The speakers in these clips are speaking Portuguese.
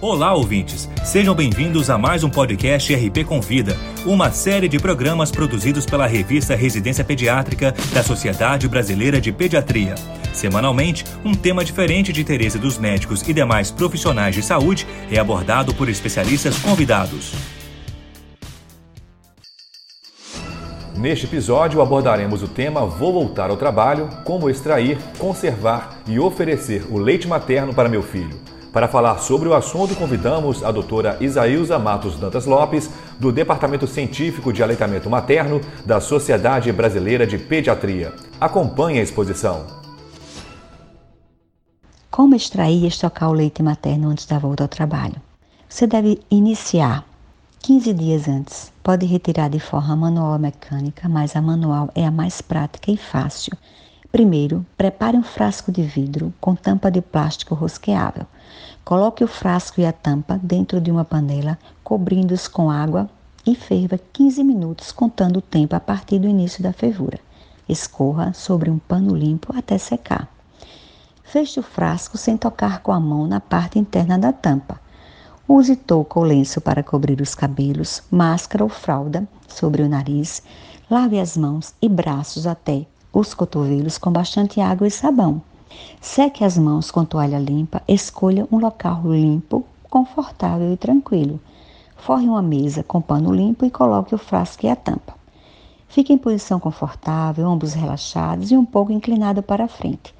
Olá, ouvintes! Sejam bem-vindos a mais um podcast RP Convida, uma série de programas produzidos pela revista Residência Pediátrica da Sociedade Brasileira de Pediatria. Semanalmente, um tema diferente de interesse dos médicos e demais profissionais de saúde é abordado por especialistas convidados. Neste episódio abordaremos o tema Vou voltar ao trabalho, como extrair, conservar e oferecer o leite materno para meu filho. Para falar sobre o assunto, convidamos a doutora Isaísa Matos Dantas Lopes, do Departamento Científico de Aleitamento Materno da Sociedade Brasileira de Pediatria. Acompanhe a exposição. Como extrair e estocar o leite materno antes da volta ao trabalho? Você deve iniciar 15 dias antes. Pode retirar de forma manual ou mecânica, mas a manual é a mais prática e fácil. Primeiro, prepare um frasco de vidro com tampa de plástico rosqueável. Coloque o frasco e a tampa dentro de uma panela, cobrindo-os com água e ferva 15 minutos, contando o tempo a partir do início da fervura. Escorra sobre um pano limpo até secar. Feche o frasco sem tocar com a mão na parte interna da tampa. Use touca ou lenço para cobrir os cabelos, máscara ou fralda sobre o nariz. Lave as mãos e braços até os cotovelos com bastante água e sabão. Seque as mãos com toalha limpa, escolha um local limpo, confortável e tranquilo. Forre uma mesa com pano limpo e coloque o frasco e a tampa. Fique em posição confortável, ombros relaxados e um pouco inclinado para frente.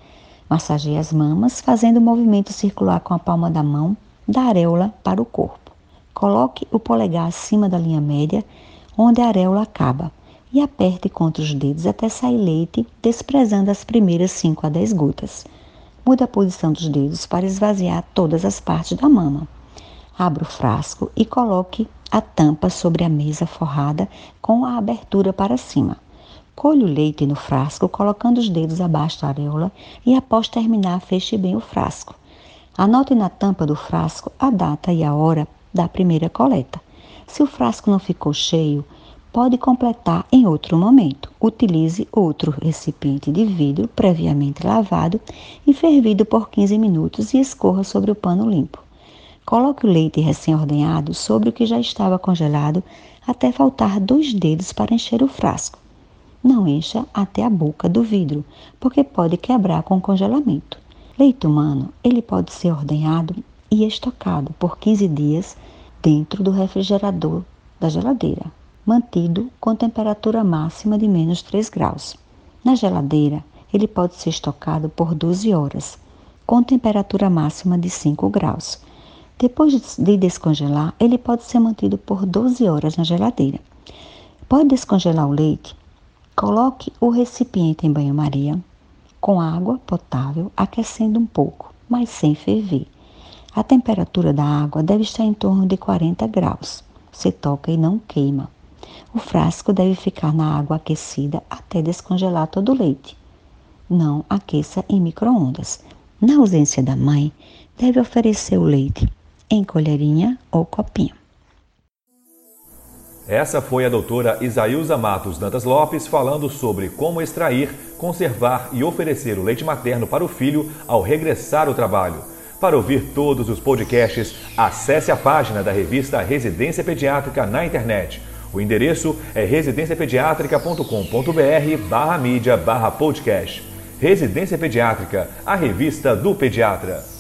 Massageie as mamas, fazendo o movimento circular com a palma da mão, da areola para o corpo. Coloque o polegar acima da linha média, onde a areola acaba e aperte contra os dedos até sair leite, desprezando as primeiras 5 a 10 gotas. Mude a posição dos dedos para esvaziar todas as partes da mama. Abra o frasco e coloque a tampa sobre a mesa forrada com a abertura para cima. Colhe o leite no frasco, colocando os dedos abaixo da areola e, após terminar, feche bem o frasco. Anote na tampa do frasco a data e a hora da primeira coleta. Se o frasco não ficou cheio, pode completar em outro momento. Utilize outro recipiente de vidro previamente lavado e fervido por 15 minutos e escorra sobre o pano limpo. Coloque o leite recém-ordenhado sobre o que já estava congelado até faltar dois dedos para encher o frasco. Não encha até a boca do vidro, porque pode quebrar com o congelamento. Leite humano, ele pode ser ordenhado e estocado por 15 dias dentro do refrigerador da geladeira mantido com temperatura máxima de menos 3 graus. Na geladeira, ele pode ser estocado por 12 horas, com temperatura máxima de 5 graus. Depois de descongelar, ele pode ser mantido por 12 horas na geladeira. Pode descongelar o leite? Coloque o recipiente em banho-maria com água potável, aquecendo um pouco, mas sem ferver. A temperatura da água deve estar em torno de 40 graus. Se toca e não queima. O frasco deve ficar na água aquecida até descongelar todo o leite. Não aqueça em microondas. Na ausência da mãe, deve oferecer o leite em colherinha ou copinho. Essa foi a doutora Isaíusa Matos Dantas Lopes falando sobre como extrair, conservar e oferecer o leite materno para o filho ao regressar ao trabalho. Para ouvir todos os podcasts, acesse a página da revista Residência Pediátrica na internet o endereço é residenciapediatrica.com.br barra mídia barra podcast. Residência Pediátrica, a revista do pediatra.